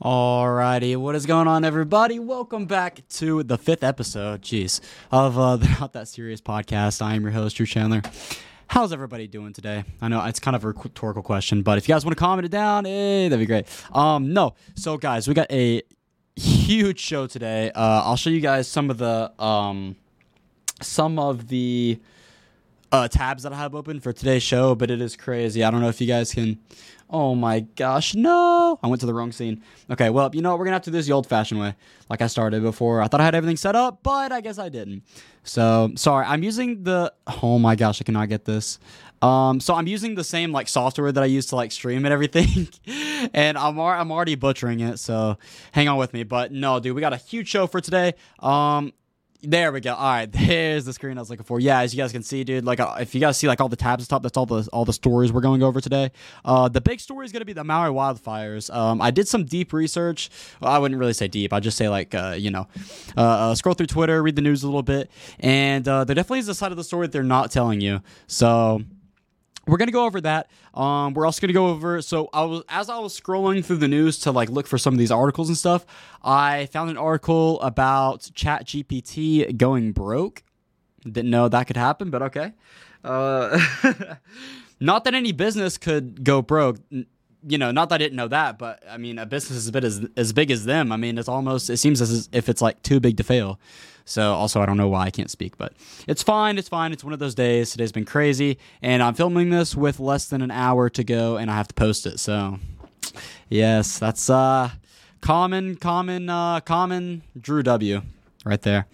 Alrighty, what is going on, everybody? Welcome back to the fifth episode, jeez, of uh, the Not That Serious podcast. I am your host, Drew Chandler. How's everybody doing today? I know it's kind of a rhetorical question, but if you guys want to comment it down, hey, that'd be great. Um, no, so guys, we got a huge show today. Uh, I'll show you guys some of the um, some of the uh, tabs that I have open for today's show, but it is crazy. I don't know if you guys can. Oh my gosh, no! I went to the wrong scene. Okay, well, you know what? We're gonna have to do this the old-fashioned way, like I started before. I thought I had everything set up, but I guess I didn't. So sorry. I'm using the. Oh my gosh, I cannot get this. Um, so I'm using the same like software that I use to like stream and everything, and I'm I'm already butchering it. So hang on with me. But no, dude, we got a huge show for today. Um, there we go. All right, there's the screen I was looking for. Yeah, as you guys can see, dude. Like, uh, if you guys see like all the tabs at the top, that's all the all the stories we're going over today. Uh, the big story is gonna be the Maui wildfires. Um, I did some deep research. Well, I wouldn't really say deep. I just say like, uh, you know, uh, uh, scroll through Twitter, read the news a little bit, and uh, there definitely is a side of the story that they're not telling you. So we're gonna go over that. Um, we're also gonna go over. So I was as I was scrolling through the news to like look for some of these articles and stuff. I found an article about Chat GPT going broke. Didn't know that could happen, but okay. Uh, not that any business could go broke. You know, not that I didn't know that, but I mean, a business as big as as big as them. I mean, it's almost it seems as if it's like too big to fail. So also, I don't know why I can't speak, but it's fine. It's fine. It's one of those days. Today's been crazy, and I'm filming this with less than an hour to go, and I have to post it. So, yes, that's uh, common, common, uh, common Drew W. right there.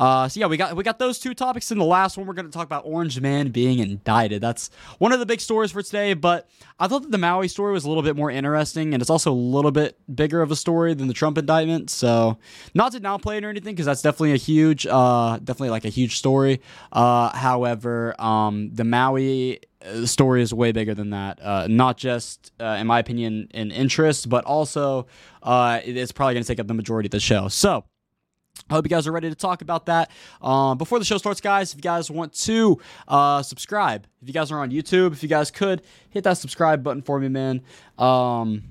Uh, so yeah, we got we got those two topics in the last one. We're going to talk about Orange Man being indicted. That's one of the big stories for today. But I thought that the Maui story was a little bit more interesting, and it's also a little bit bigger of a story than the Trump indictment. So not to downplay it or anything, because that's definitely a huge, uh, definitely like a huge story. Uh, however, um, the Maui uh, story is way bigger than that. Uh, not just, uh, in my opinion, in interest, but also uh, it's probably going to take up the majority of the show. So. I hope you guys are ready to talk about that. Um, before the show starts, guys, if you guys want to uh, subscribe, if you guys are on YouTube, if you guys could hit that subscribe button for me, man. Um,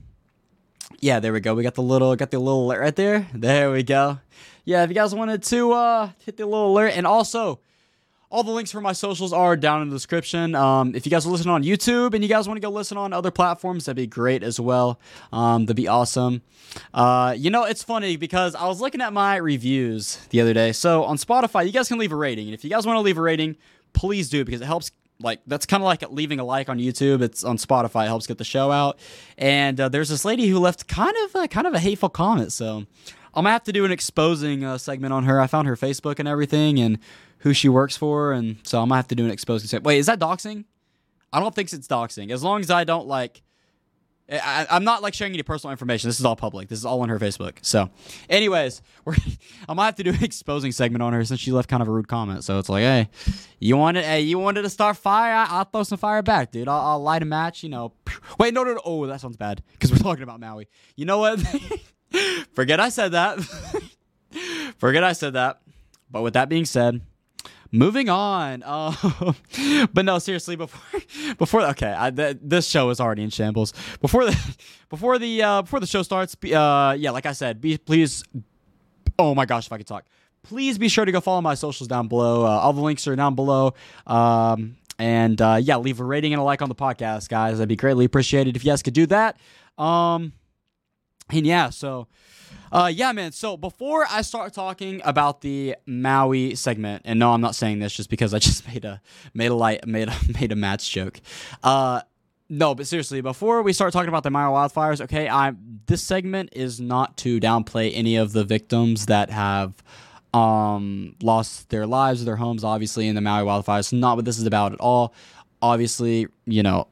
yeah, there we go. We got the little, got the little alert right there. There we go. Yeah, if you guys wanted to uh, hit the little alert, and also all the links for my socials are down in the description. Um, if you guys are listening on YouTube and you guys want to go listen on other platforms, that'd be great as well. Um, that'd be awesome. Uh, you know, it's funny because I was looking at my reviews the other day. So on Spotify, you guys can leave a rating. And if you guys want to leave a rating, please do because it helps like that's kind of like leaving a like on YouTube. It's on Spotify. It helps get the show out. And uh, there's this lady who left kind of a, kind of a hateful comment. So I'm gonna have to do an exposing uh, segment on her. I found her Facebook and everything, and who she works for, and so I'm gonna have to do an exposing segment. Wait, is that doxing? I don't think it's doxing. As long as I don't like. I, am not like sharing any personal information. This is all public. This is all on her Facebook. So, anyways, we're I might have to do an exposing segment on her since she left kind of a rude comment. So it's like, hey, you wanted, hey, you wanted to start fire? I, will throw some fire back, dude. I'll, I'll, light a match. You know. Wait, no, no, no. Oh, that sounds bad because we're talking about Maui. You know what? Forget I said that. Forget I said that. But with that being said, moving on. Uh, but no, seriously, before before okay, I, th- this show is already in shambles. Before the before the uh, before the show starts, uh, yeah, like I said, be please. Oh my gosh, if I could talk. Please be sure to go follow my socials down below. Uh, all the links are down below. Um, and uh, yeah, leave a rating and a like on the podcast, guys. That'd be greatly appreciated if you guys could do that. Um, and yeah, so uh, yeah, man. So before I start talking about the Maui segment, and no, I'm not saying this just because I just made a made a light made a made a match joke. Uh, no, but seriously, before we start talking about the Maui wildfires, okay, I this segment is not to downplay any of the victims that have um lost their lives or their homes, obviously, in the Maui wildfires. Not what this is about at all. Obviously, you know,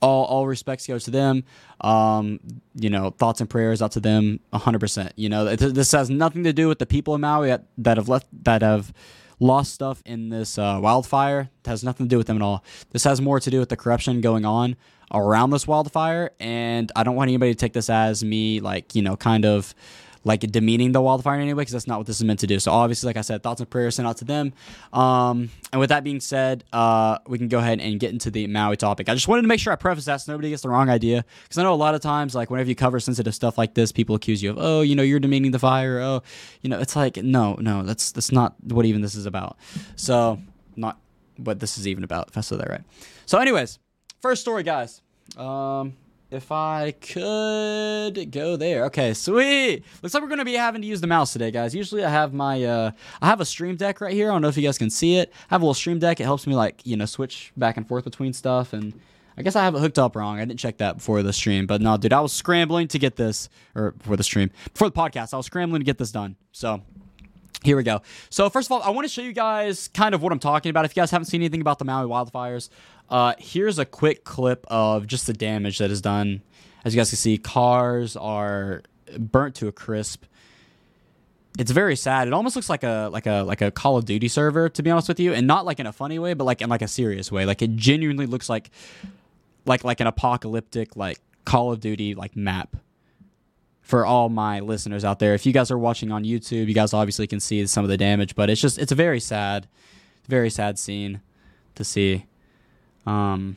all all respects goes to them. Um, you know, thoughts and prayers out to them, hundred percent. You know, this has nothing to do with the people of Maui that, that have left that have lost stuff in this uh, wildfire. It has nothing to do with them at all. This has more to do with the corruption going on around this wildfire, and I don't want anybody to take this as me like you know, kind of like demeaning the wildfire in any way because that's not what this is meant to do. So obviously, like I said, thoughts and prayers sent out to them. Um, and with that being said, uh, we can go ahead and get into the Maui topic. I just wanted to make sure I preface that so nobody gets the wrong idea because I know a lot of times, like whenever you cover sensitive stuff like this, people accuse you of, oh, you know, you're demeaning the fire. Oh, you know, it's like no, no, that's that's not what even this is about. So not what this is even about. If I said that right. So, anyways, first story, guys. Um, if I could go there. Okay, sweet. Looks like we're gonna be having to use the mouse today, guys. Usually I have my uh I have a stream deck right here. I don't know if you guys can see it. I have a little stream deck. It helps me like, you know, switch back and forth between stuff and I guess I have it hooked up wrong. I didn't check that before the stream. But no, dude, I was scrambling to get this or before the stream. Before the podcast, I was scrambling to get this done. So here we go. So first of all, I want to show you guys kind of what I'm talking about. If you guys haven't seen anything about the Maui wildfires, uh, here's a quick clip of just the damage that is done. As you guys can see, cars are burnt to a crisp. It's very sad. It almost looks like a like a like a Call of Duty server, to be honest with you, and not like in a funny way, but like in like a serious way. Like it genuinely looks like like like an apocalyptic like Call of Duty like map for all my listeners out there. If you guys are watching on YouTube, you guys obviously can see some of the damage, but it's just it's a very sad, very sad scene to see. Um,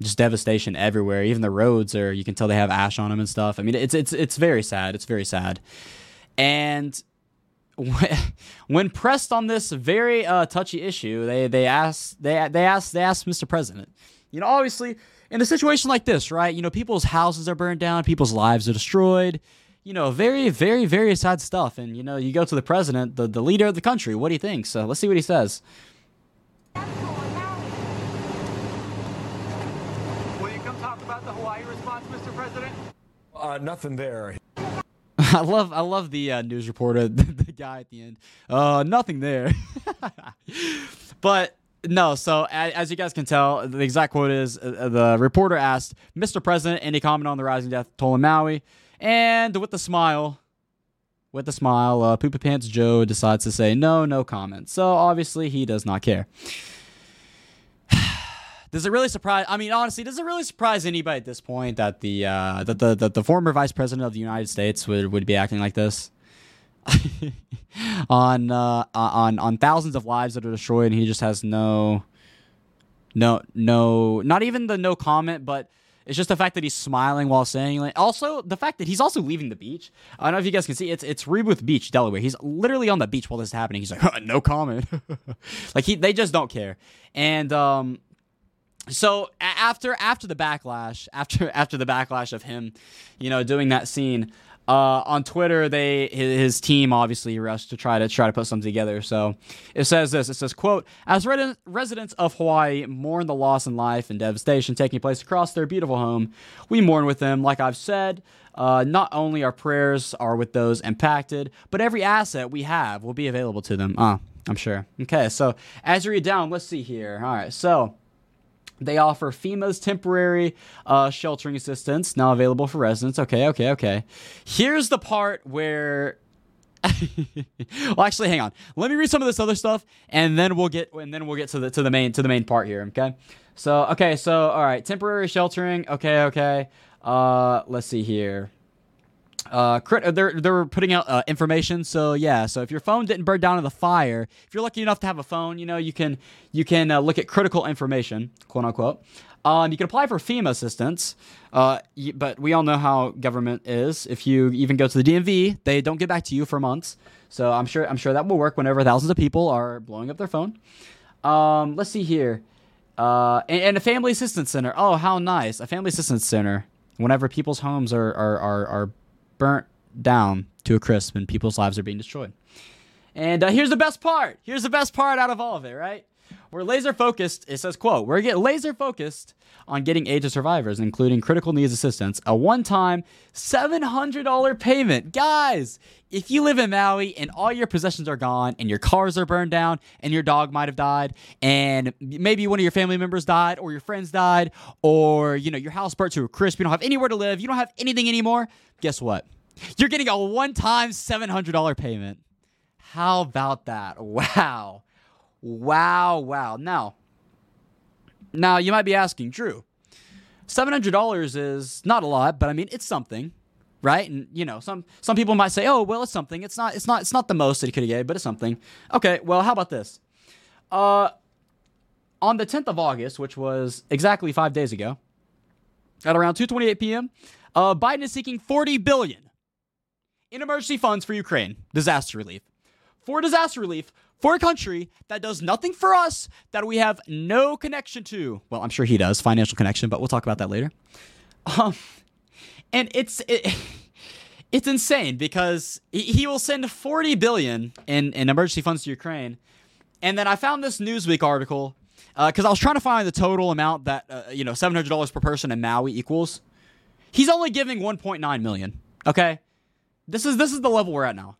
just devastation everywhere. Even the roads are you can tell they have ash on them and stuff. I mean, it's it's it's very sad. It's very sad. And when, pressed on this very uh, touchy issue, they they asked they they asked they asked Mr. President. You know, obviously in a situation like this, right? You know, people's houses are burned down, people's lives are destroyed. You know, very, very, very sad stuff. And you know, you go to the president, the, the leader of the country. What do you think? So let's see what he says. Will you come talk about the Hawaii response, Mr. President? Uh, nothing there. I love I love the uh, news reporter, the, the guy at the end. Uh, nothing there. but no, so as, as, you guys can tell, the exact quote is uh, the reporter asked, "Mr. President, any comment on the rising death toll in Maui?" And with a smile, with a smile, uh, Poopy Pants Joe decides to say, "No, no comment." So obviously he does not care. Does it really surprise? I mean, honestly, does it really surprise anybody at this point that the uh, that the, the the former vice president of the United States would would be acting like this? on uh, on on thousands of lives that are destroyed, and he just has no, no, no, not even the no comment, but it's just the fact that he's smiling while saying it. Also, the fact that he's also leaving the beach. I don't know if you guys can see. It's it's Rehoboth Beach, Delaware. He's literally on the beach while this is happening. He's like, no comment. like he, they just don't care. And um, so after after the backlash, after after the backlash of him, you know, doing that scene. Uh, on Twitter, they his team obviously rushed to try to try to put something together. So it says this: it says, "quote As re- residents of Hawaii mourn the loss in life and devastation taking place across their beautiful home, we mourn with them. Like I've said, uh, not only our prayers are with those impacted, but every asset we have will be available to them. Uh, I'm sure. Okay, so as you read down, let's see here. All right, so." They offer FEMA's temporary uh, sheltering assistance now available for residents. Okay, okay, okay. Here's the part where. well, actually, hang on. Let me read some of this other stuff, and then we'll get and then we'll get to the to the main to the main part here. Okay. So okay, so all right, temporary sheltering. Okay, okay. Uh, let's see here. Uh, they're they're putting out uh, information. So yeah, so if your phone didn't burn down in the fire, if you're lucky enough to have a phone, you know you can you can uh, look at critical information, quote unquote. Um, you can apply for FEMA assistance, uh, but we all know how government is. If you even go to the DMV, they don't get back to you for months. So I'm sure I'm sure that will work whenever thousands of people are blowing up their phone. Um, let's see here, uh, and, and a family assistance center. Oh, how nice! A family assistance center. Whenever people's homes are are are, are burnt down to a crisp and people's lives are being destroyed. And uh, here's the best part. Here's the best part out of all of it, right? We're laser focused. It says, quote, we're get laser focused on getting aid to survivors, including critical needs assistance, a one-time $700 payment. Guys, if you live in Maui and all your possessions are gone and your cars are burned down and your dog might have died and maybe one of your family members died or your friends died or, you know, your house burnt to a crisp, you don't have anywhere to live, you don't have anything anymore, guess what? You're getting a one-time $700 payment. How about that? Wow. Wow, wow. Now, now you might be asking, Drew, $700 is not a lot, but I mean, it's something. right? And you know, some some people might say, "Oh, well, it's something. It's not. It's not. It's not the most that he could have gave, but it's something." Okay. Well, how about this? Uh, on the 10th of August, which was exactly five days ago, at around 2:28 p.m., uh, Biden is seeking 40 billion in emergency funds for Ukraine disaster relief. For disaster relief for a country that does nothing for us that we have no connection to. Well, I'm sure he does, financial connection, but we'll talk about that later. Um, and it's it, it's insane because he, will send 40 billion in, in emergency funds to Ukraine. And then I found this Newsweek article because uh, I was trying to find the total amount that uh, you know $700 per person in Maui equals. He's only giving 1.9 million. Okay, this is this is the level we're at now.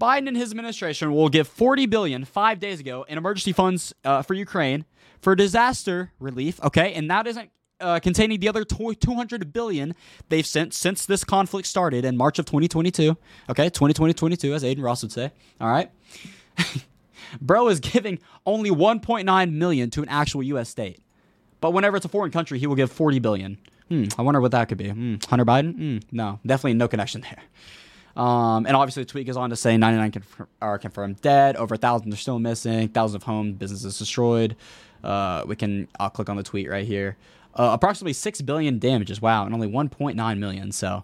Biden and his administration will give 40 billion five days ago in emergency funds uh, for Ukraine for disaster relief. Okay, and that isn't uh, containing the other 200 billion they've sent since this conflict started in March of 2022. Okay, 2020-22, as Adin Ross would say. All right. Bro is giving only 1.9 million to an actual U.S. state, but whenever it's a foreign country, he will give 40 billion. Hmm, I wonder what that could be. Hmm, Hunter Biden? Hmm, no, definitely no connection there. Um, and obviously, the tweet goes on to say 99 conf- are confirmed dead, over a thousand are still missing, thousands of homes, businesses destroyed. Uh, we can, I'll click on the tweet right here. Uh, approximately six billion damages. Wow, and only 1.9 million. So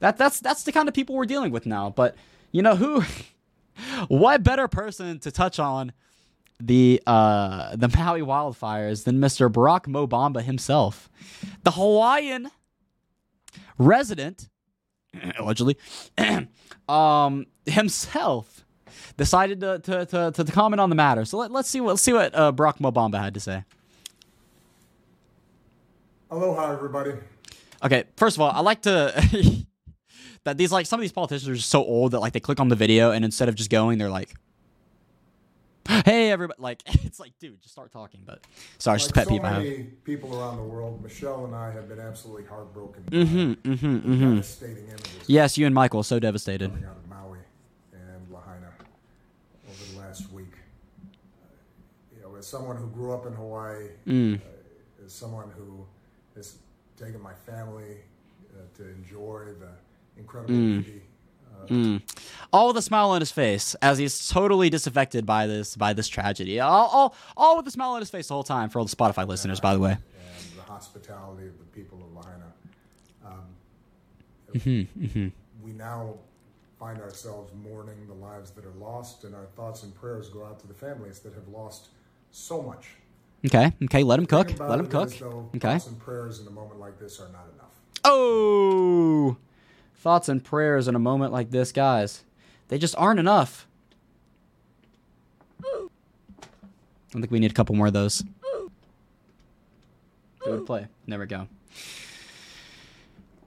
that that's that's the kind of people we're dealing with now. But you know who? what better person to touch on the uh, the Maui wildfires than Mr. Barack Mo Bamba himself, the Hawaiian resident, allegedly, um, himself decided to, to, to, to, comment on the matter. So let, let's see what let's see what uh, Barack Mo Bamba had to say. Aloha, everybody. Okay, first of all, I like to that these like some of these politicians are just so old that like they click on the video and instead of just going, they're like, "Hey, everybody!" Like it's like, dude, just start talking. But sorry, like just pet so peeve many I have. people around the world, Michelle and I have been absolutely heartbroken Mm-hmm, mm-hmm, mm-hmm. Yes, you and Michael so devastated. coming out of Maui and Lahaina over the last week. Uh, you know, as someone who grew up in Hawaii, Mm. uh, as someone who has taken my family uh, to enjoy the incredible Mm. beauty. Uh, Mm. All with a smile on his face as he's totally disaffected by this by this tragedy. All, all, all with a smile on his face the whole time for all the Spotify listeners, by the way. and the hospitality of the people of Lahaina. Um, Mm-hmm, We now find ourselves mourning the lives that are lost, and our thoughts and prayers go out to the families that have lost so much. Okay, okay, let him cook. Let him cook. though Okay. Thoughts and prayers in a moment like this are not enough. Oh, thoughts and prayers in a moment like this, guys. They just aren't enough. I think we need a couple more of those. Good play. There we go.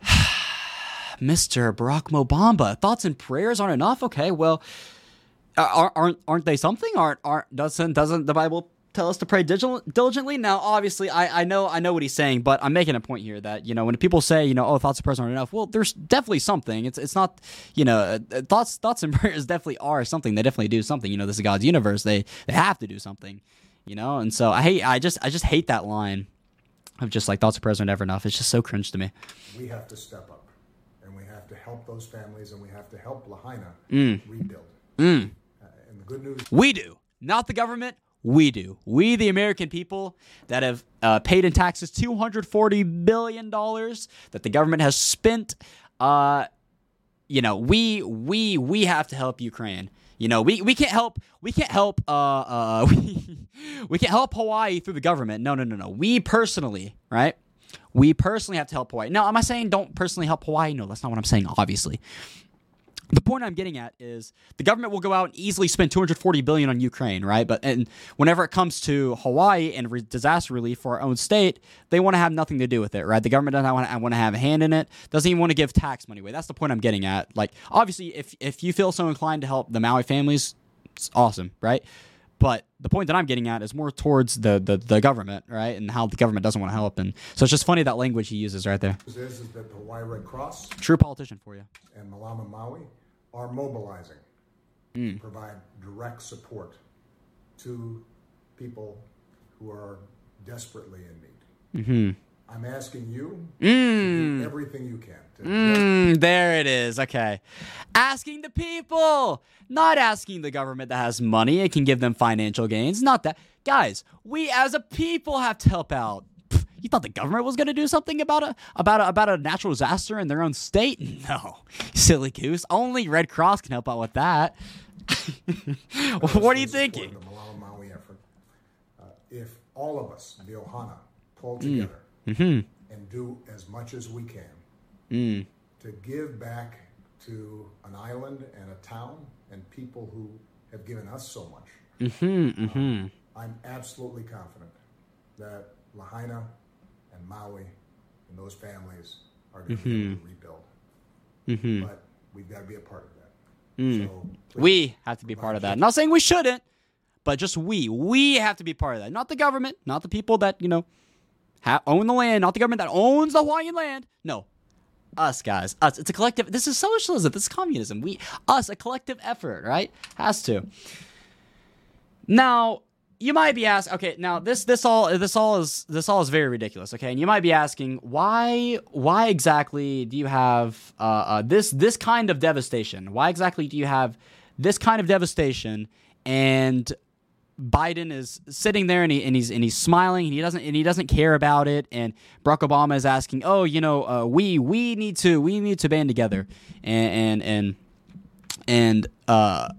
Mr. Barack Mobamba, thoughts and prayers aren't enough. Okay, well, aren't aren't they something? Aren't aren't doesn't doesn't the Bible tell us to pray digil- diligently? Now, obviously, I I know I know what he's saying, but I'm making a point here that you know when people say you know oh thoughts and prayers aren't enough, well, there's definitely something. It's it's not you know uh, thoughts thoughts and prayers definitely are something. They definitely do something. You know, this is God's universe. They they have to do something. You know, and so I hate I just I just hate that line of just like thoughts and prayers are never enough. It's just so cringe to me. We have to step up, and we have to help those families, and we have to help Lahaina Mm. rebuild. Mm. Uh, and the good news We do. Not the government. We do. We, the American people that have uh, paid in taxes $240 billion that the government has spent, uh, you know, we, we, we have to help Ukraine. You know, we, we can't help, we can't help, uh, uh, we, we can't help Hawaii through the government. No, no, no, no. We personally, right? We personally have to help Hawaii. Now, am I saying don't personally help Hawaii? No, that's not what I'm saying, obviously the point I'm getting at is the government will go out and easily spend 240 billion on Ukraine, right? But and whenever it comes to Hawaii and re- disaster relief for our own state, they want to have nothing to do with it, right? The government doesn't want to, want to have a hand in it. Doesn't even want to give tax money away. That's the point I'm getting at. Like, obviously, if if you feel so inclined to help the Maui families, it's awesome, right? But the point that I'm getting at is more towards the, the, the government, right? And how the government doesn't want to help. And so it's just funny that language he uses right there. is, is that the Hawaii Red Cross True politician for you. and Malama Maui are mobilizing Mm. to provide direct support to people who are desperately in need. Mm-hmm. I'm asking you to Mm. do everything you can to get there it is. Okay. Asking the people, not asking the government that has money and can give them financial gains. Not that. Guys, we as a people have to help out. You thought the government was going to do something about a about a, about a natural disaster in their own state? No, silly goose. Only Red Cross can help out with that. what are you thinking? The Malama Maui effort. Uh, if all of us, the Ohana, pull Mm. Mm-hmm. and do as much as we can Mm. to give back to an island and a town and people who have given us so much, Mm-hmm. Mm-hmm. I'm absolutely confident that Lahaina and Maui and those families are going to be able to rebuild. Mm-hmm. But we've got to be a part of that. Mm. So We have to be part of that. Not saying we shouldn't, but just we. We have to be part of that. Not the government, not the people that, you know, ha- own the land, not the government that owns the Hawaiian land. No. Us guys. Us. It's a collective. This is socialism. This is communism. We us a collective effort, right? Has to. Now, you might be asking, okay, now this this all this all is this all is very ridiculous, okay? And you might be asking, why why exactly do you have uh, uh, this this kind of devastation? Why exactly do you have this kind of devastation and Biden is sitting there and, he, and he's and he's smiling and he doesn't and he doesn't care about it and Barack Obama is asking, "Oh, you know, uh, we we need to we need to band together." And and and and uh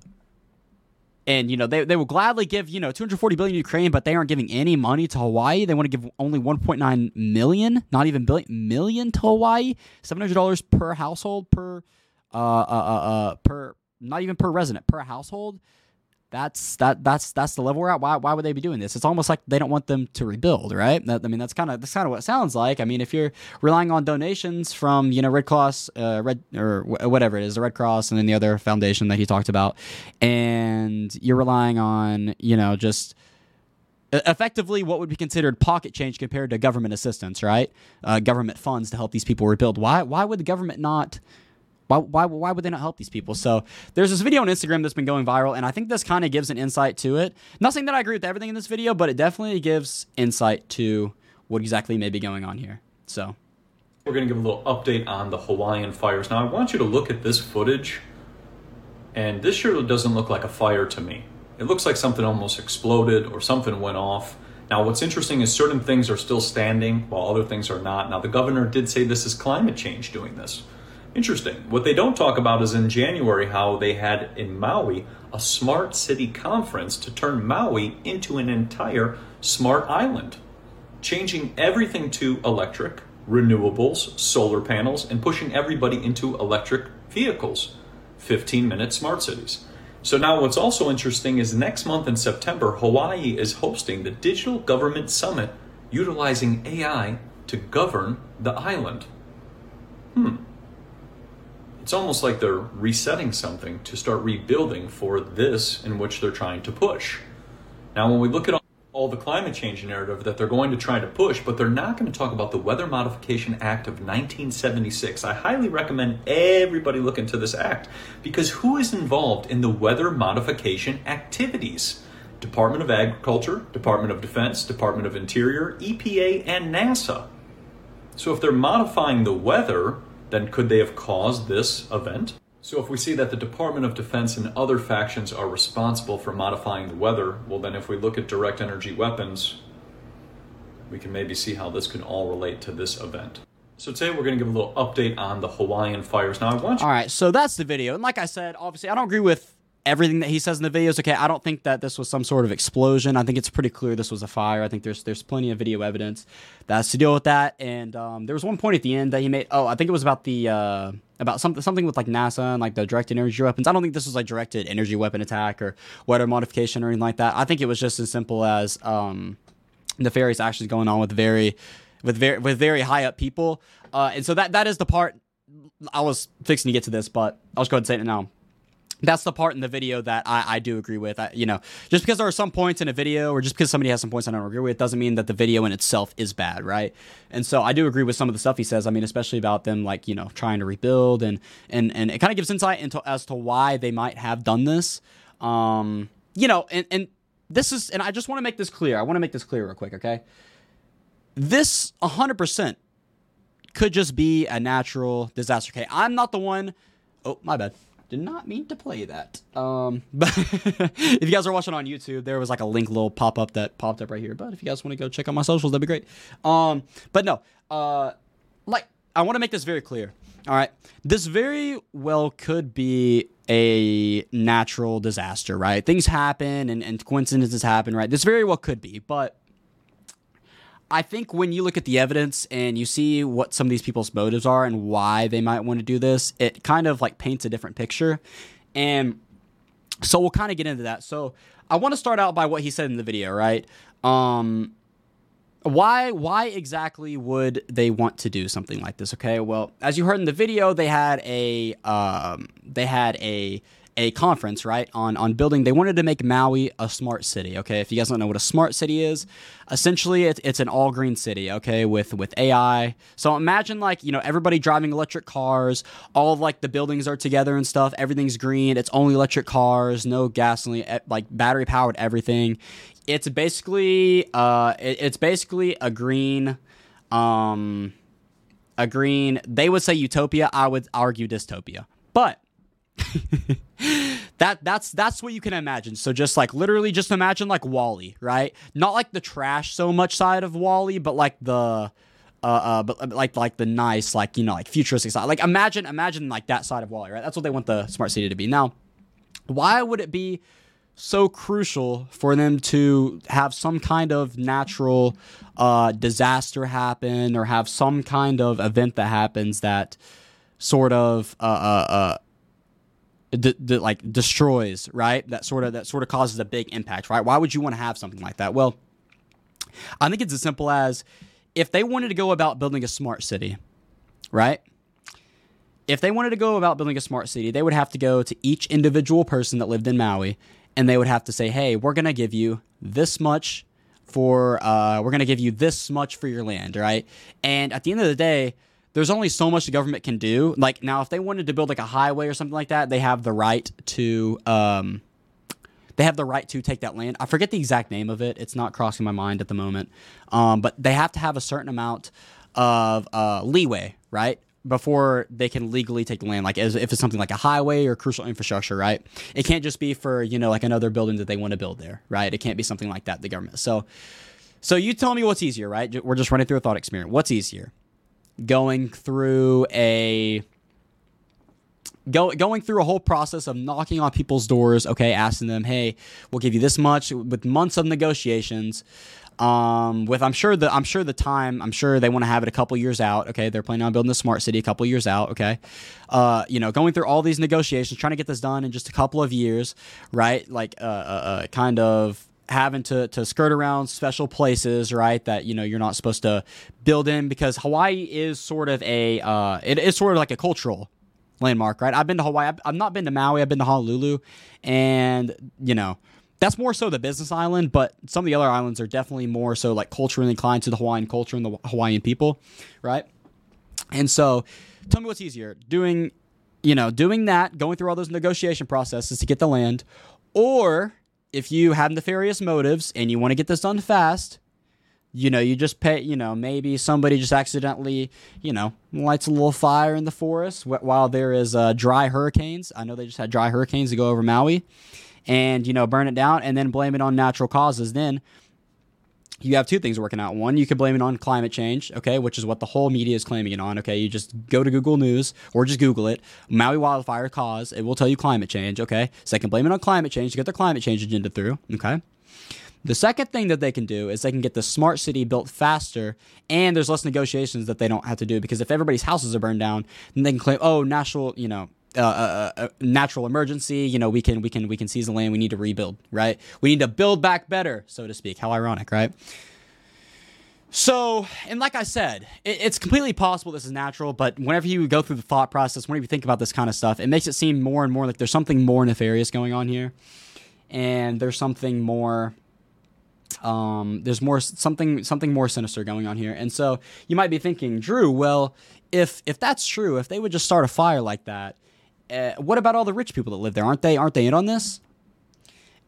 and you know they, they will gladly give you know 240 billion to Ukraine, but they aren't giving any money to Hawaii. They want to give only 1.9 million, not even billion million to Hawaii. Seven hundred dollars per household per uh, uh uh uh per not even per resident per household. That's that that's that's the level we're at. Why why would they be doing this? It's almost like they don't want them to rebuild, right? That, I mean that's kind of that's kind of what it sounds like. I mean if you're relying on donations from you know Red Cross, uh, Red or wh- whatever it is, the Red Cross, and then the other foundation that he talked about, and you're relying on you know just effectively what would be considered pocket change compared to government assistance, right? Uh, government funds to help these people rebuild. Why why would the government not? Why, why, why would they not help these people? So there's this video on Instagram that's been going viral, and I think this kind of gives an insight to it. Not saying that I agree with everything in this video, but it definitely gives insight to what exactly may be going on here. So We're going to give a little update on the Hawaiian fires. Now, I want you to look at this footage, and this sure doesn't look like a fire to me. It looks like something almost exploded or something went off. Now, what's interesting is certain things are still standing while other things are not. Now, the governor did say this is climate change doing this. Interesting. What they don't talk about is in January how they had in Maui a smart city conference to turn Maui into an entire smart island changing everything to electric, renewables, solar panels, and pushing everybody into electric vehicles. 15 minute smart cities. So, now what's also interesting is next month in September, Hawaii is hosting the Digital Government Summit utilizing AI to govern the island. Hmm. It's almost like they're resetting something to start rebuilding for this in which they're trying to push. Now, when we look at all- the climate change narrative that they're going to try to push, but they're not going to talk about the Weather Modification Act of 1976. I highly recommend everybody look into this act because who is involved in the weather modification activities? Department of Agriculture, Department of Defense, Department of Interior, EPA, and NASA. So if they're modifying the weather, then could they have caused this event? So if we see that the Department of Defense and other factions are responsible for modifying the weather, well then if we look at direct energy weapons, we can maybe see how this can all relate to this event. So today we're going to give a little update on the Hawaiian fires. Now I want you All right, so that's the video. And like I said, obviously, I don't agree with everything that he says in the videos. Okay, I don't think that this was some sort of explosion. I think it's pretty clear this was a fire. I think there's there's plenty of video evidence that has to deal with that. And um, there was one point at the end that he made. Oh, I think it was about the uh, about something something with like NASA and like the directed energy weapons. I don't think this was like directed energy weapon attack or weather modification or anything like that. I think it was just as simple as um, nefarious actions going on with very with very with very high up people. Uh, and so that that is the part I was fixing to get to this, but I'll just go ahead and say it now. That's the part in the video that I, I do agree with. I, you know, just because there are some points in a video, or just because somebody has some points I don't agree with, doesn't mean that the video in itself is bad, right? And so I do agree with some of the stuff he says. I mean, especially about them, like you know, trying to rebuild, and and and it kind of gives insight into as to why they might have done this. Um, you know, and and this is, and I just want to make this clear. I want to make this clear real quick, okay? This 100% could just be a natural disaster. Okay, I'm not the one. Oh, my bad. Did not mean to play that. Um, but if you guys are watching on YouTube, there was like a link little pop up that popped up right here. But if you guys want to go check out my socials, that'd be great. Um, but no, uh, like I want to make this very clear. All right, this very well could be a natural disaster, right? Things happen and, and coincidences happen, right? This very well could be, but I think when you look at the evidence and you see what some of these people's motives are and why they might want to do this, it kind of like paints a different picture. And so we'll kind of get into that. So I want to start out by what he said in the video, right? Um, why why exactly would they want to do something like this? Okay, well, as you heard in the video, they had a um, they had a a conference, right, on on building. They wanted to make Maui a smart city. Okay, if you guys don't know what a smart city is, essentially it's, it's an all green city. Okay, with with AI. So imagine like you know everybody driving electric cars. All of like the buildings are together and stuff. Everything's green. It's only electric cars, no gasoline, like battery powered everything. It's basically uh, it, it's basically a green, um, a green. They would say utopia. I would argue dystopia, but. that that's that's what you can imagine. So just like literally just imagine like WALL-E, right? Not like the trash so much side of WALL-E, but like the uh, uh but like like the nice like you know like futuristic side. Like imagine imagine like that side of WALL-E, right? That's what they want the smart city to be. Now, why would it be so crucial for them to have some kind of natural uh, disaster happen or have some kind of event that happens that sort of uh, uh, uh d- d- like destroys, right? That sort of that sort of causes a big impact, right? Why would you want to have something like that? Well, I think it's as simple as if they wanted to go about building a smart city, right? If they wanted to go about building a smart city, they would have to go to each individual person that lived in Maui and they would have to say, "Hey, we're going to give you this much for uh, we're going to give you this much for your land, right?" And at the end of the day, there's only so much the government can do. Like now, if they wanted to build like a highway or something like that, they have the right to. Um, they have the right to take that land. I forget the exact name of it. It's not crossing my mind at the moment. Um, but they have to have a certain amount of uh, leeway, right? Before they can legally take the land, like as if it's something like a highway or crucial infrastructure, right? It can't just be for you know like another building that they want to build there, right? It can't be something like that. The government. So, so you tell me what's easier, right? We're just running through a thought experiment. What's easier? Going through a go, going through a whole process of knocking on people's doors, okay, asking them, hey, we'll give you this much with months of negotiations. Um, with I'm sure the I'm sure the time I'm sure they want to have it a couple years out. Okay, they're planning on building a smart city a couple years out. Okay, uh, you know, going through all these negotiations, trying to get this done in just a couple of years, right? Like, uh, uh, uh kind of having to, to skirt around special places, right? That you know you're not supposed to build in because Hawaii is sort of a uh, it is sort of like a cultural landmark, right? I've been to Hawaii. I've, I've not been to Maui. I've been to Honolulu, and you know that's more so the business island. But some of the other islands are definitely more so like culturally inclined to the Hawaiian culture and the Hawaiian people, right? And so, tell me what's easier doing. You know, doing that, going through all those negotiation processes to get the land, or if you have nefarious motives and you want to get this done fast, you know, you just pay, you know, maybe somebody just accidentally, you know, lights a little fire in the forest while there is uh, dry hurricanes. I know they just had dry hurricanes to go over Maui and, you know, burn it down and then blame it on natural causes. Then you have two things working out. One, you can blame it on climate change, okay, which is what the whole media is claiming it on, okay? You just go to Google News or just Google it, Maui wildfire cause, it will tell you climate change, okay? Second, blame it on climate change to get their climate change agenda through, okay? The second thing that they can do is they can get the smart city built faster, and there's less negotiations that they don't have to do because if everybody's houses are burned down, then they can claim, oh, national, you know, uh, uh, uh, natural emergency. You know, we can we can we can seize the land. We need to rebuild, right? We need to build back better, so to speak. How ironic, right? So, and like I said, it, it's completely possible this is natural, but whenever you go through the thought process, whenever you think about this kind of stuff, it makes it seem more and more like there's something more nefarious going on here, and there's something more um, there's more something something more sinister going on here. And so you might be thinking, Drew, well, if if that's true, if they would just start a fire like that, uh, what about all the rich people that live there? Aren't they aren't they in on this?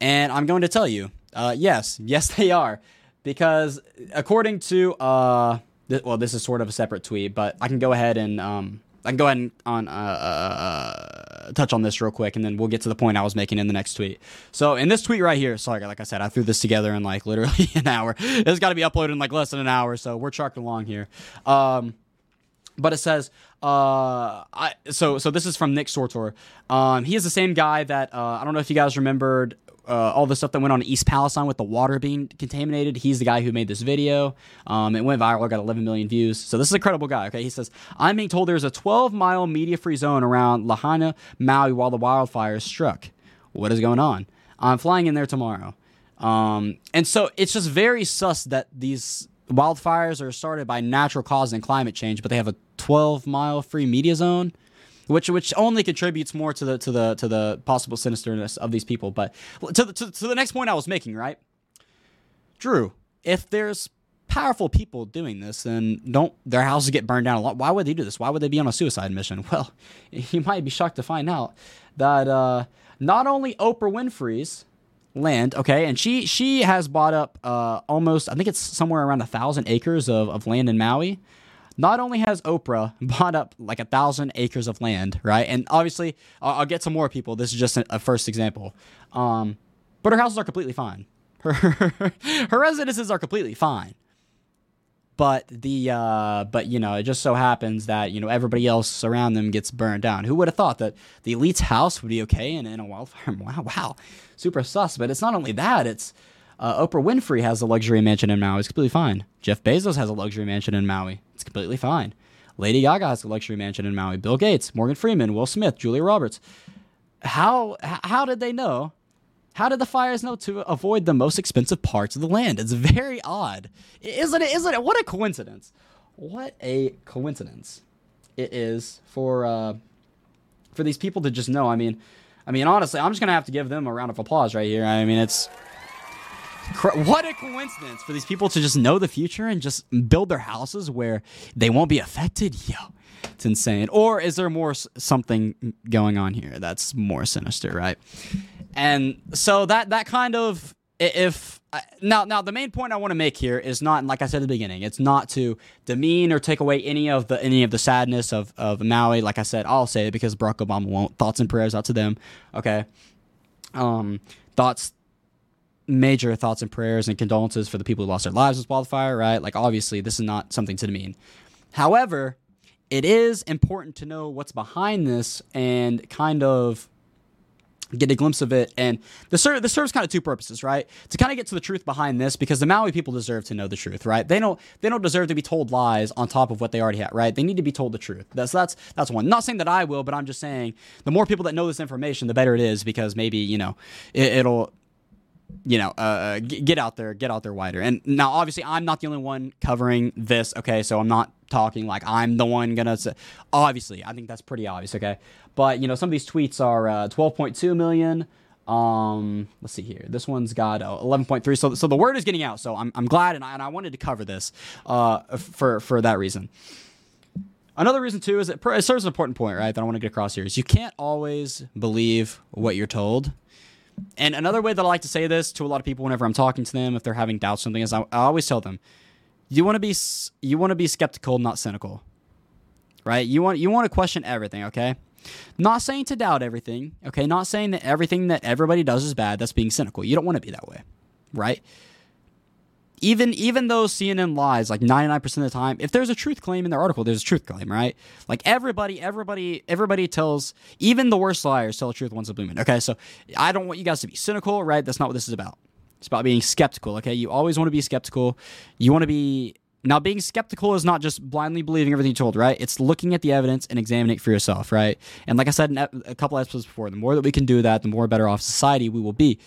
And I'm going to tell you, uh, yes, yes they are, because according to uh, Th- well, this is sort of a separate tweet, but I can go ahead and um, I can go ahead and on uh, uh, touch on this real quick, and then we'll get to the point I was making in the next tweet. So in this tweet right here, sorry, like I said, I threw this together in like literally an hour. It's got to be uploaded in like less than an hour, so we're trucking along here. Um, but it says uh I so so this is from Nick Sortor. Um he is the same guy that uh I don't know if you guys remembered uh, all the stuff that went on in East Palestine with the water being contaminated. He's the guy who made this video. Um, it went viral, got 11 million views. So this is a credible guy. Okay, he says I'm being told there's a 12 mile media free zone around Lahaina, Maui, while the wildfires struck. What is going on? I'm flying in there tomorrow. Um, and so it's just very sus that these wildfires are started by natural causes and climate change, but they have a 12 mile free media zone, which which only contributes more to the to the to the possible sinisterness of these people. But to the, to, to the next point I was making, right, Drew, if there's powerful people doing this and don't their houses get burned down a lot. Why would they do this? Why would they be on a suicide mission? Well you might be shocked to find out that uh, not only oprah winfrey's land okay? And she she has bought up uh, almost i think it's somewhere around a thousand acres of, of land in maui. Not only has oprah bought up like a thousand acres of land right? And obviously i'll, I'll get some more people. This is just a, first example. Um, but her houses are completely fine. Her, her residences are completely fine. But the uh, but you know it just so happens that you know everybody else around them gets burned down. Who would have thought that the elite's house would be okay in, in a wildfire? Wow, wow, super sus. But it's not only that; it's uh, Oprah Winfrey has a luxury mansion in Maui. It's completely fine. Jeff Bezos has a luxury mansion in Maui. It's completely fine. Lady Gaga has a luxury mansion in Maui. Bill Gates, Morgan Freeman, Will Smith, Julia Roberts. How how did they know how did the fires know to avoid the most expensive parts of the land? It's very odd. Isn't it? Isn't it? What a coincidence. What a coincidence it is for uh, for these people to just know. I mean, I mean, honestly, I'm just gonna have to give them a round of applause right here. I mean, it's what a coincidence for these people to just know the future and just build their houses where they won't be affected. Yo, it's insane. Or is there more something going on here that's more sinister, right? And so that that kind of if now now the main point I want to make here is not like I said at the beginning, it's not to demean or take away any of the any of the sadness of of Maui. Like I said, I'll say it because Barack Obama won't. Thoughts and prayers out to them. Okay. Um, thoughts major thoughts and prayers and condolences for the people who lost their lives with wildfire, right? Like obviously this is not something to demean. However, it is important to know what's behind this and kind of get a glimpse of it. And the serve this serves kind of two purposes, right? To kind of get to the truth behind this, because the Maui people deserve to know the truth, right? They don't they don't deserve to be told lies on top of what they already have, right? They need to be told the truth. That's that's that's one. Not saying that I will, but I'm just saying the more people that know this information, the better it is, because maybe you know it, it'll you know, uh, get out there, get out there wider. And now, obviously, I'm not the only one covering this. Okay, so I'm not talking like I'm the one gonna. Say, obviously, I think that's pretty obvious. Okay, but you know, some of these tweets are uh, 12.2 million. Um, let's see here. This one's got uh, 11.3. So, so the word is getting out. So I'm, I'm glad, and I, and I wanted to cover this uh, for for that reason. Another reason too is it, it serves an important point, right? That I want to get across here is you can't always believe what you're told. And another way that I like to say this to a lot of people whenever I'm talking to them, if they're having doubts, something is I, I always tell them, you want to be you want to be skeptical, not cynical, right? You want you want to question everything, okay? Not saying to doubt everything, okay? Not saying that everything that everybody does is bad. That's being cynical. You don't want to be that way, right? Even even though CNN lies like 99% of the time, if there's a truth claim in their article, there's a truth claim, right? Like everybody, everybody, everybody tells, even the worst liars tell the truth once a blue. Okay, so I don't want you guys to be cynical, right? That's not what this is about. It's about being skeptical, okay? You always want to be skeptical. You want to be now, being skeptical is not just blindly believing everything you're told, right? It's looking at the evidence and examining it for yourself, right? And like I said in a couple episodes before, the more that we can do that, the more better off society we will be.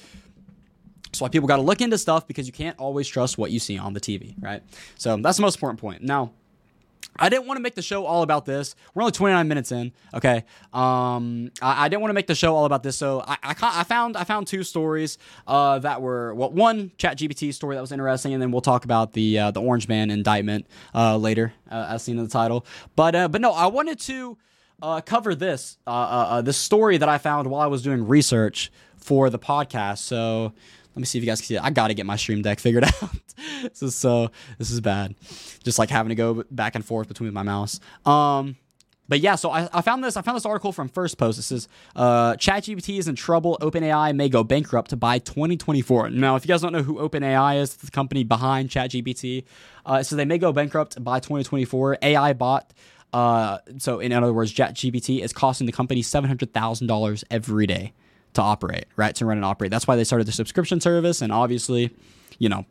That's why people got to look into stuff because you can't always trust what you see on the TV, right? So that's the most important point. Now, I didn't want to make the show all about this. We're only 29 minutes in. Okay, um, I, I didn't want to make the show all about this, so I, I, I found I found two stories uh, that were well, one ChatGPT story that was interesting, and then we'll talk about the uh, the Orange Man indictment uh, later, uh, as seen in the title. But uh, but no, I wanted to uh, cover this this story that I found while I was doing research for the podcast. So Let me see if you guys can see it. I gotta get my stream deck figured out. this is so this is bad. Just like having to go back and forth between my mouse. Um but yeah, so I, I found this. I found this article from First Post. It says uh, ChatGPT is in trouble. OpenAI may go bankrupt by 2024. Now, if you guys don't know who OpenAI is, it's the company behind ChatGPT, uh, they may go bankrupt by 2024. AI bot. Uh, so in other words, ChatGPT is costing the company seven hundred thousand dollars every day to operate, right? To run and operate. That's why they started the subscription service, and obviously, you know,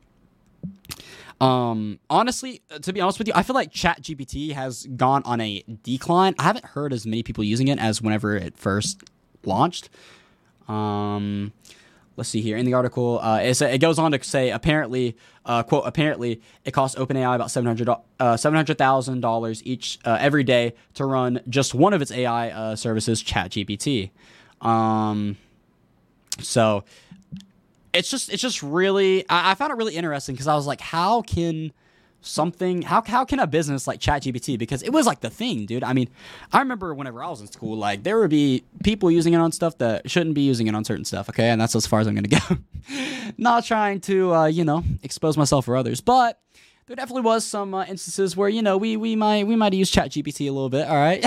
um, honestly, to be honest with you, I feel like ChatGPT has gone on a decline. I haven't heard as many people using it as whenever it first launched. Um, let's see here in the article, uh, it goes on to say apparently, uh, quote, apparently it costs OpenAI about seven hundred uh, each uh, every day to run just one of its AI uh, services, ChatGPT. Um, so it's just it's just really I, I found it really interesting because I was like, how can something how how can a business like ChatGPT because it was like the thing, dude. I mean, I remember whenever I was in school, like there would be people using it on stuff that shouldn't be using it on certain stuff. Okay, and that's as far as I'm gonna go. Not trying to uh, you know expose myself or others, but there definitely was some uh, instances where you know we we might we might use ChatGPT a little bit. All right,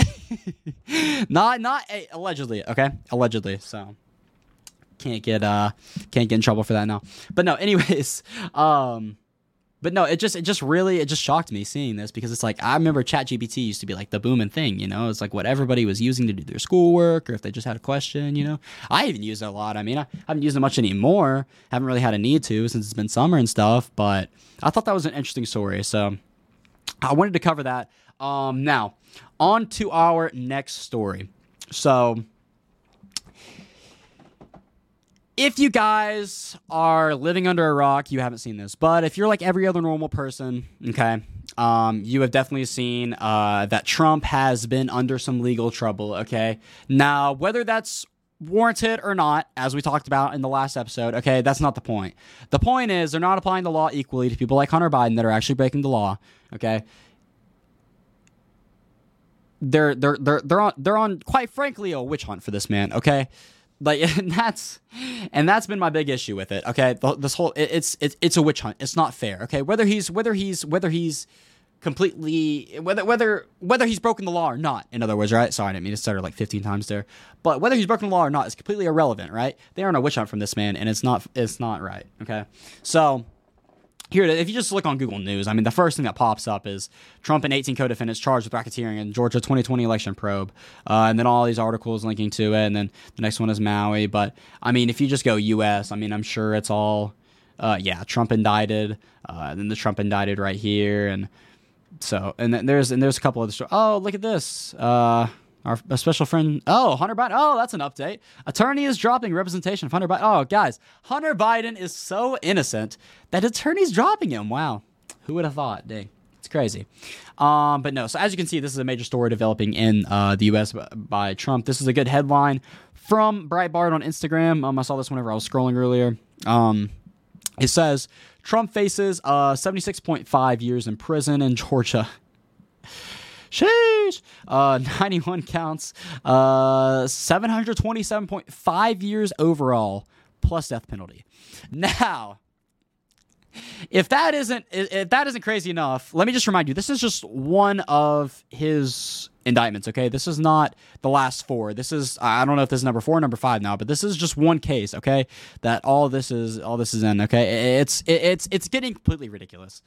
not not uh, allegedly. Okay, allegedly. So can't get uh can't get in trouble for that now. But no, anyways, um but no, it just it just really it just shocked me seeing this because it's like I remember ChatGPT used to be like the booming thing, you know. It's like what everybody was using to do their schoolwork or if they just had a question, you know. I even used it a lot. I mean, I haven't used it much anymore. Haven't really had a need to since it's been summer and stuff. But I thought that was an interesting story, so I wanted to cover that. Um, now on to our next story. So if you guys are living under a rock, you haven't seen this. But if you're like every other normal person, okay, um, you have definitely seen uh, that Trump has been under some legal trouble, okay? Now, whether that's warranted or not, as we talked about in the last episode, okay, that's not the point. The point is they're not applying the law equally to people like Hunter Biden that are actually breaking the law, okay? They're they're they're they're on they're on quite frankly a witch hunt for this man, okay? Like and that's and that's been my big issue with it okay? This whole it, it's it's it's a witch hunt. It's not fair okay? Whether he's whether he's whether he's completely whether whether whether he's broken the law or not in other words right? Sorry i didn't mean to stutter like 15 times there. But whether he's broken the law or not is completely irrelevant right? They are on a witch hunt from this man and it's not it's not right okay? So here, if you just look on Google News, I mean, the first thing that pops up is Trump and 18 co-defendants charged with racketeering in Georgia 2020 election probe, uh, and then all these articles linking to it, and then the next one is Maui. But I mean, if you just go U.S., I mean, I'm sure it's all, uh, yeah, Trump indicted, uh, and then the Trump indicted right here, and so and then there's and there's a couple other. the oh look at this. Uh, our a special friend, oh, Hunter Biden. Oh, that's an update. Attorney is dropping representation of Hunter Biden. Oh, guys, Hunter Biden is so innocent that attorney's dropping him. Wow. Who would have thought? Dang. It's crazy. Um, but no, so as you can see, this is a major story developing in uh, the U.S. by Trump. This is a good headline from Breitbart on Instagram. Um, I saw this whenever I was scrolling earlier. Um, it says Trump faces uh, 76.5 years in prison in Georgia. Sheesh. Uh, 91 counts. Uh, 727.5 years overall, plus death penalty. Now, if that isn't if that isn't crazy enough, let me just remind you, this is just one of his indictments. Okay, this is not the last four. This is I don't know if this is number four, number five now, but this is just one case. Okay, that all this is all this is in. Okay, it's it's it's getting completely ridiculous.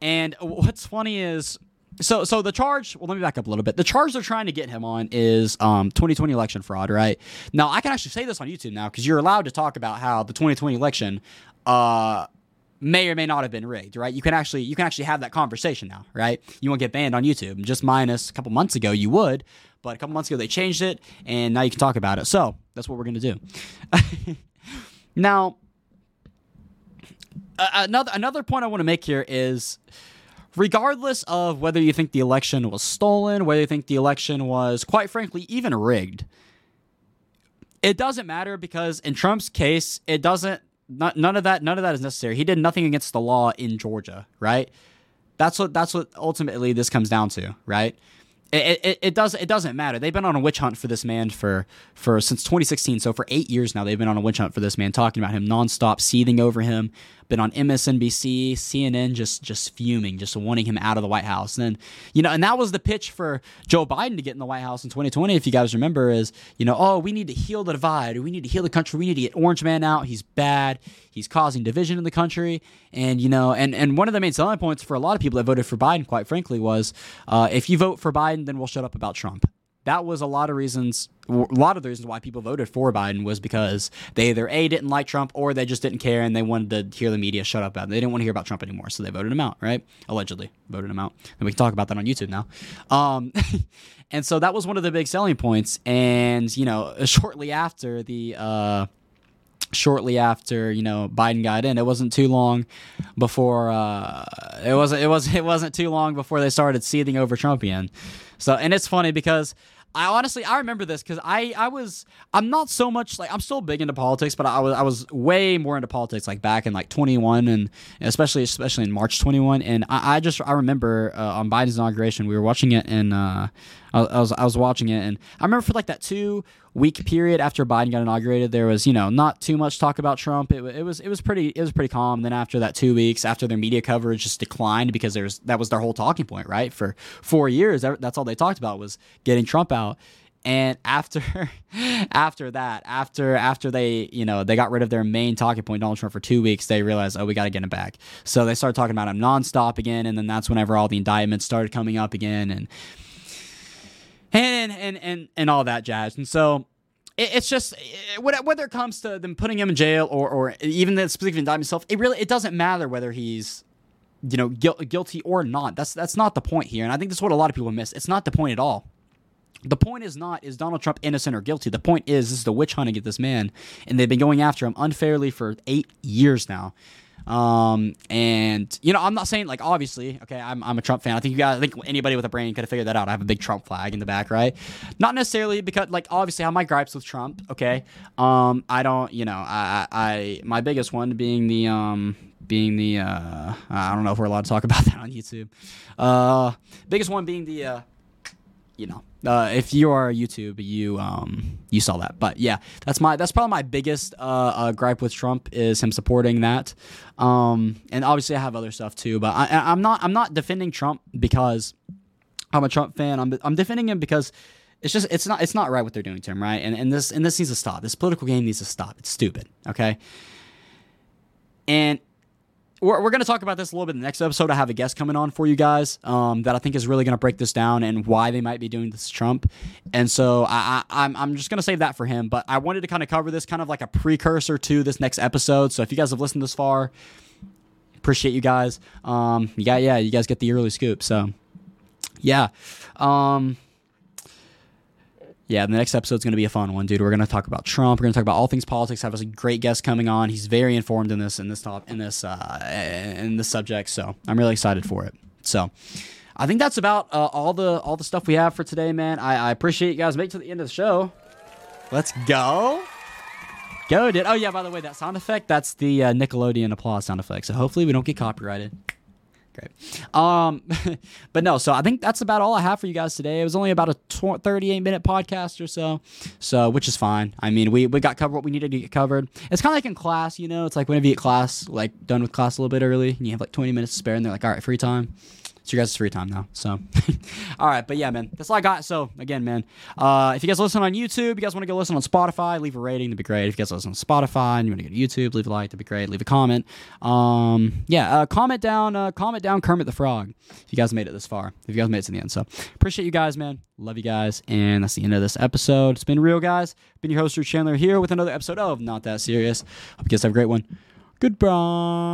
And what's funny is so so the charge well let me back up a little bit. The charge they're trying to get him on is um, 2020 election fraud right? Now i can actually say this on youtube now because you're allowed to talk about how the 2020 election uh, may or may not have been rigged right? You can actually you can actually have that conversation now right? You won't get banned on youtube. Just minus a couple months ago you would but a couple months ago they changed it and now you can talk about it. So that's what we're going to do. Now another another point i want to make here is regardless of whether you think the election was stolen, whether you think the election was, quite frankly, even rigged, it doesn't matter because in Trump's case, it doesn't. Not, none of that. None of that is necessary. He did nothing against the law in Georgia, right? That's what. That's what ultimately this comes down to, right? it, it, it does it doesn't matter. They've been on a witch hunt for this man for for since 2016. So for eight years now, they've been on a witch hunt for this man, talking about him nonstop, seething over him. Been on MSNBC, CNN, just just fuming, just wanting him out of the White House. And then you know, and that was the pitch for Joe Biden to get in the White House in 2020. If you guys remember, is you know, oh, we need to heal the divide. We need to heal the country. We need to get Orange Man out. He's bad. He's causing division in the country. And you know, and and one of the main selling points for a lot of people that voted for Biden, quite frankly, was uh, if you vote for Biden, then we'll shut up about Trump that was a lot of reasons a lot of the reasons why people voted for Biden was because they either a didn't like Trump or they just didn't care and they wanted to hear the media shut up about it. They didn't want to hear about Trump anymore, so they voted him out, right? Allegedly voted him out, and we can talk about that on YouTube now. Um, and so that was one of the big selling points. And you know, shortly after the uh, shortly after you know Biden got in. It wasn't too long before uh, it wasn't it was it wasn't too long before they started seething over Trumpian. So and it's funny because I honestly I remember this because I I was I'm not so much like I'm still big into politics, but I was I was way more into politics like back in like 21 and especially especially in March 21. And I, I just I remember uh, on Biden's inauguration we were watching it and uh, I, I was I was watching it and I remember for like that two week period after Biden got inaugurated, there was you know not too much talk about Trump. It, it was it was pretty it was pretty calm. And Then after that two weeks, after their media coverage just declined because there's that was their whole talking point, right? For four years, that's all they talked about was getting Trump out. And after after that, after after they you know they got rid of their main talking point, Donald Trump for two weeks, they realized oh we got to get him back. So they started talking about him nonstop again, and then that's whenever all the indictments started coming up again, and and and and and all that jazz. And so it's just whether it comes to them putting him in jail or or even the specific indictment itself, it really it doesn't matter whether he's you know guilty or not. That's that's not the point here, and I think that's what a lot of people miss. It's not the point at all. The point is not is Donald Trump innocent or guilty. The point is this is the witch hunt against this man, and they've been going after him unfairly for eight years now. Um, and you know, I'm not saying like obviously, okay, I'm, I'm a Trump fan. I think you guys, I think anybody with a brain could have figured that out. I have a big Trump flag in the back, right? Not necessarily because like obviously I have my gripes with Trump. Okay, um, I don't, you know, I, I, my biggest one being the um, being the uh, I don't know if we're allowed to talk about that on YouTube. Uh, biggest one being the uh, you know, uh, if you are YouTube, you um, you saw that. But yeah, that's my that's probably my biggest uh, uh, gripe with Trump is him supporting that. Um, and obviously I have other stuff too, but I, I'm not I'm not defending Trump because I'm a Trump fan. I'm I'm defending him because it's just it's not it's not right what they're doing to him, right? And and this and this needs to stop. This political game needs to stop. It's stupid. Okay. And we're, we're going to talk about this a little bit in the next episode. I have a guest coming on for you guys um, that I think is really going to break this down and why they might be doing this Trump. And so I, I, I'm, I'm just going to save that for him. But I wanted to kind of cover this kind of like a precursor to this next episode. So if you guys have listened this far, appreciate you guys. Um, yeah, yeah, you guys get the early scoop. So yeah. Um, yeah, the next episode is going to be a fun one, dude. We're going to talk about Trump. We're going to talk about all things politics. I have a great guest coming on. He's very informed in this in this top in this uh, in this subject, so I'm really excited for it. So, I think that's about uh, all the all the stuff we have for today, man. I, I appreciate you guys. Make to the end of the show. Let's go. Go, dude. Oh yeah, by the way, that sound effect that's the uh, Nickelodeon applause sound effect. So hopefully we don't get copyrighted. Great. Um, but no, so I think that's about all I have for you guys today. It was only about a tw- 38 minute podcast or so, so which is fine. I mean, we, we got covered what we needed to get covered. It's kind of like in class, you know, it's like whenever you get class, like done with class a little bit early, and you have like 20 minutes to spare, and they're like, all right, free time. It's your guys' free time now. So, all right, but yeah, man, that's all I got. So again, man, uh, if you guys listen on YouTube, you guys want to go listen on Spotify, leave a rating, that'd be great. If you guys listen on Spotify and you want to go to YouTube, leave a like, that'd be great. Leave a comment. Um, yeah, uh, comment down, uh, comment down Kermit the Frog if you guys made it this far. If you guys made it to the end, so appreciate you guys, man. Love you guys, and that's the end of this episode. It's been real, guys. Been your host, Drew Chandler, here with another episode of Not That Serious. Hope you guys have a great one. Goodbye.